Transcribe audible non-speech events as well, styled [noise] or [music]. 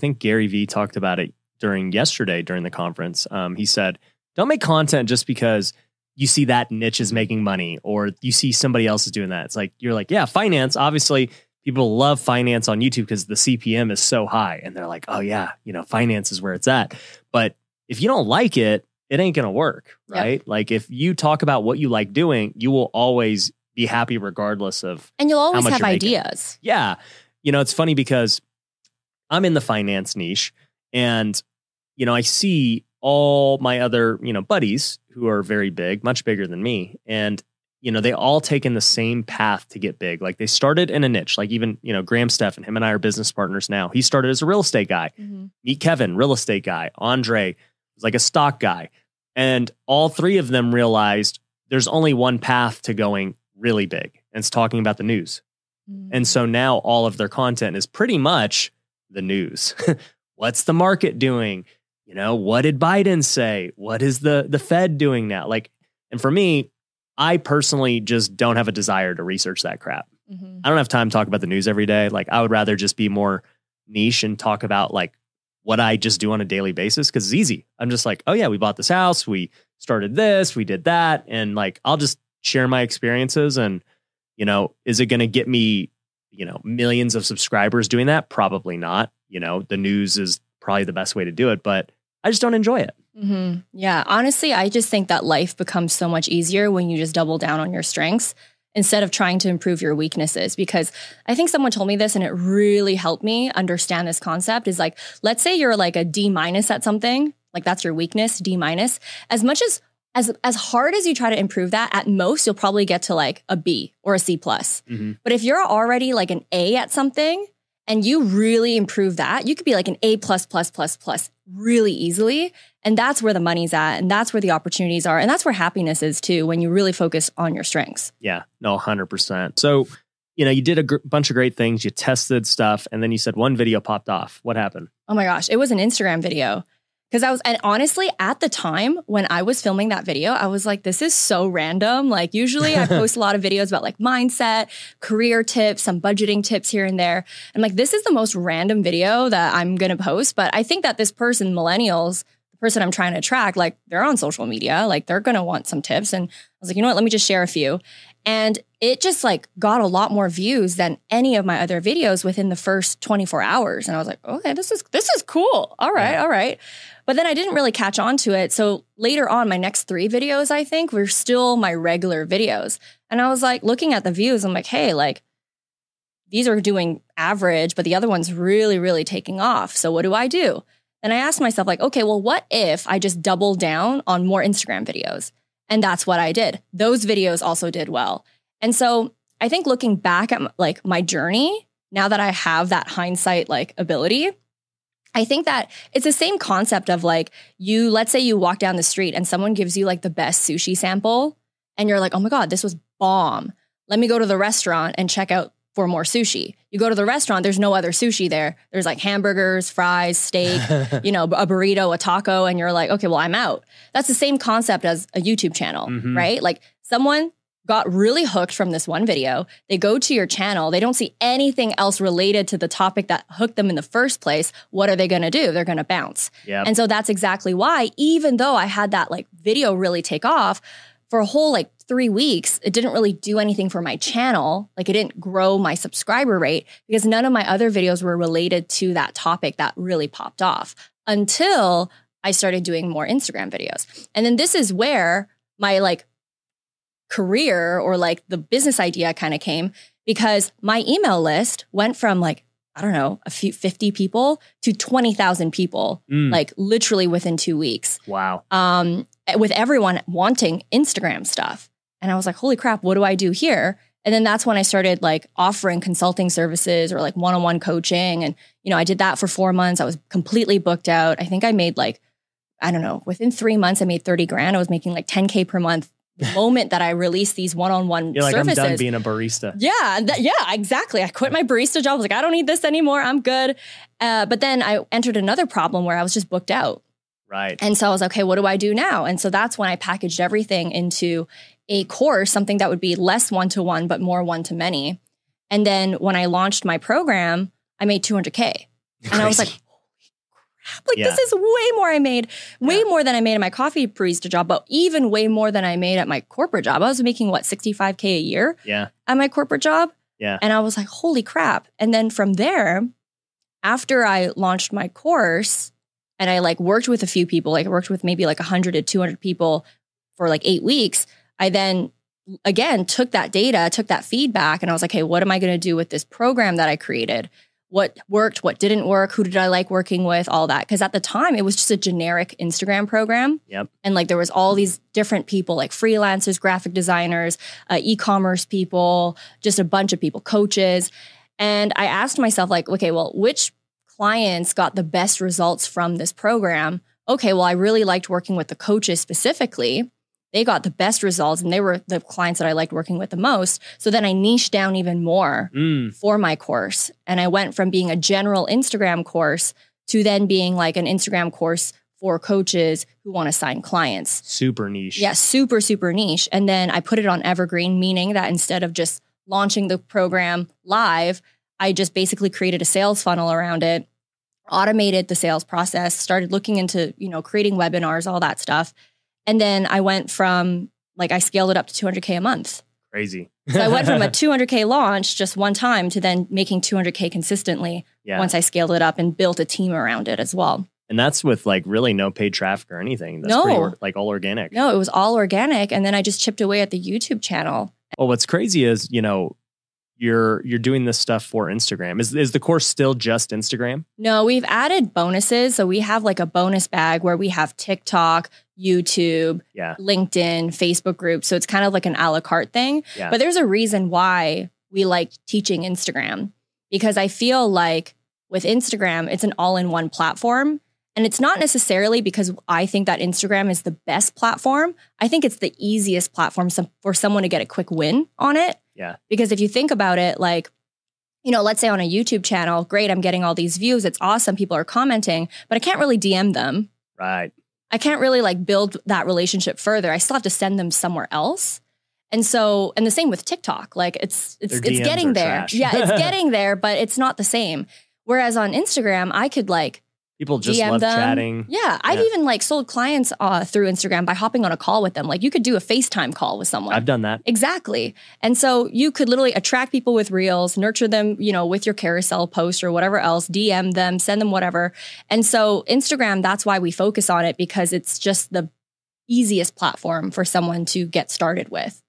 think Gary Vee talked about it during yesterday during the conference. Um, he said, "Don't make content just because." You see that niche is making money, or you see somebody else is doing that. It's like you're like, yeah, finance. Obviously, people love finance on YouTube because the CPM is so high, and they're like, oh yeah, you know, finance is where it's at. But if you don't like it, it ain't gonna work, right? Like if you talk about what you like doing, you will always be happy regardless of And you'll always much have you're making. ideas. yeah. You know, it's funny because I'm in the finance niche and, you know, I see all my other, you know, buddies who are very big, much bigger than me. And, you know, they all taken the same path to get big. Like they started in a niche, like even, you know, Graham Stephan, him and I are business partners now. He started as a real estate guy. Mm-hmm. Meet Kevin, real estate guy. Andre was like a stock guy. And all three of them realized there's only one path to going really big. And it's talking about the news. Mm-hmm. And so now all of their content is pretty much the news. [laughs] What's the market doing? You know, what did Biden say? What is the the Fed doing now? Like, and for me, I personally just don't have a desire to research that crap. Mhm. I don't have time to talk about the news every day. Like, I would rather just be more niche and talk about like what I just do on a daily basis because it's easy. I'm just like, oh yeah, we bought this house, we started this, we did that, and like I'll just share my experiences. And you know, is it going to get me, you know, millions of subscribers doing that? Probably not. You know, the news is probably the best way to do it, but I just don't enjoy it. hmm Yeah. Honestly, I just think that life becomes so much easier when you just double down on your strengths instead of trying to improve your weaknesses. Because I think someone told me this and it really helped me understand this concept is like, let's say you're like a D minus at something, like that's your weakness, D minus. As much as as as hard as you try to improve that, at most you'll probably get to like a B or a C plus. Mhm. But if you're already like an A at something and you really improve that, you could be like an A plus plus plus plus really easily. And that's where the money's at. And that's where the opportunities are. And that's where happiness is too, when you really focus on your strengths. Yeah, no, 100%. So, you know, you did a gr- bunch of great things, you tested stuff, and then you said one video popped off. What happened? Oh my gosh, it was an Instagram video. Because I was, and honestly, at the time when I was filming that video, I was like, this is so random. Like, usually I post [laughs] a lot of videos about like mindset, career tips, some budgeting tips here and there. And like, this is the most random video that I'm going to post. But I think that this person, millennials, the person I'm trying to attract, like, they're on social media, like, they're going to want some tips. And I was like, you know what? Let me just share a few. And it just like got a lot more views than any of my other videos within the first 24 hours. And I was like, okay, this is this is cool. All right, Yeah. all right. But then I didn't really catch on to it. So later on, my next three videos, I think, were still my regular videos. And I was like looking at the views, I'm like, hey, like these are doing average, but the other one's really, really taking off. So what do I do? And I asked myself, like, okay, well, what if I just double down on more Instagram videos? And that's what I did. Those videos also did well. And so I think looking back at like my journey, now that I have that hindsight like ability, I think that it's the same concept of like you, let's say you walk down the street and someone gives you like the best sushi sample and you're like, oh my God, this was bomb. Let me go to the restaurant and check out for more sushi. You go to the restaurant, there's no other sushi there. There's like hamburgers, fries, steak, [laughs] you know, a burrito, a taco, and you're like, okay, well, I'm out. That's the same concept as a YouTube channel, Mhm. right? Like someone got really hooked from this one video. They go to your channel, they don't see anything else related to the topic that hooked them in the first place. What are they going to do? They're going to bounce. Yeah. And so that's exactly why, even though I had that like video really take off for a whole like three weeks, it didn't really do anything for my channel. Like it didn't grow my subscriber rate because none of my other videos were related to that topic that really popped off until I started doing more Instagram videos. And then this is where my like career or like the business idea kind of came because my email list went from like I don't know, a few 50 people to 20,000 people Mm, like literally within 2 weeks. wow. Um with everyone wanting Instagram stuff. And I was like, "Holy crap, what do I do here?" And then that's when I started like offering consulting services or like one-on-one coaching and you know, I did that for 4 months. I was completely booked out. I think I made like I don't know, within 3 months I made 30 grand. I was making like 10k per month the [laughs] moment that I released these one-on-one You're like. I'm done being a barista. Yeah, that, yeah, exactly. I quit my barista job. I was like, I don't need this anymore. I'm good. Uh, but then I entered another problem where I was just booked out. Right. And so I was like, okay, what do I do now? And so that's when I packaged everything into a course, something that would be less one to one, but more one to many. And then when I launched my program, I made 200K. And I was like, Crazy. Like Yeah. this is way more I made, way Yeah. more than I made at my coffee barista job, but even way more than I made at my corporate job. I was making what 65k a year Yeah. at my corporate job. Yeah. And I was like, holy crap. And then from there, after I launched my course and I like worked with a few people, like I worked with maybe like 100 to 200 people for like eight weeks, I then again took that data, took that feedback, and I was like, hey, what am I going to do with this program that I created? What worked, what didn't work, who did I like working with, all that. Because at the time, it was just a generic Instagram program. Yep. And like there was all these different people, like freelancers, graphic designers, uh, e-commerce people, just a bunch of people, coaches. And I asked myself, like, okay, well, which clients got the best results from this program? Okay, well, I really liked working with the coaches specifically. They got the best results and they were the clients that I liked working with the most. So then I niched down even more Mm, for my course. And I went from being a general Instagram course to then being like an Instagram course for coaches who want to sign clients. super niche. Yeah, super, super niche. And then I put it on Evergreen, meaning that instead of just launching the program live, I just basically created a sales funnel around it, automated the sales process, started looking into, you know, creating webinars, all that stuff. And then I went from like I scaled it up to 200K a month. Crazy. So I went from a [laughs] 200K launch just one time to then making 200K consistently yeah. once I scaled it up and built a team around it as well. and that's with like really no paid traffic or anything. That's No. pretty like all organic. No, it was all organic. And then I just chipped away at the YouTube channel. Well, what's crazy is, you know, you're you're doing this stuff for Instagram. Is is the course still just Instagram? No, we've added bonuses. So we have like a bonus bag where we have TikTok, YouTube, Yeah. LinkedIn, Facebook groups. So it's kind of like an a la carte thing. Yeah. But there's a reason why we like teaching Instagram because I feel like with Instagram, it's an all in one platform. And it's not necessarily because I think that Instagram is the best platform. I think it's the easiest platform some, for someone to get a quick win on it. Yeah. Because if you think about it, like, you know, let's say on a YouTube channel, great, I'm getting all these views. It's awesome. People are commenting, but I can't really DM them. Right. I can't really like build that relationship further. I still have to send them somewhere else. And so, and the same with TikTok. Like it's it's Their it's DMs getting there. trash. Yeah, it's [laughs] getting there, but it's not the same. Whereas on Instagram, I could like People just DM love them. chatting. Yeah, I've even like sold clients uh, through Instagram by hopping on a call with them. Like you could do a FaceTime call with someone. I've done that. Exactly. And so you could literally attract people with reels, nurture them, you know, with your carousel post or whatever else, DM them, send them whatever. And so Instagram, that's why we focus on it because it's just the easiest platform for someone to get started with.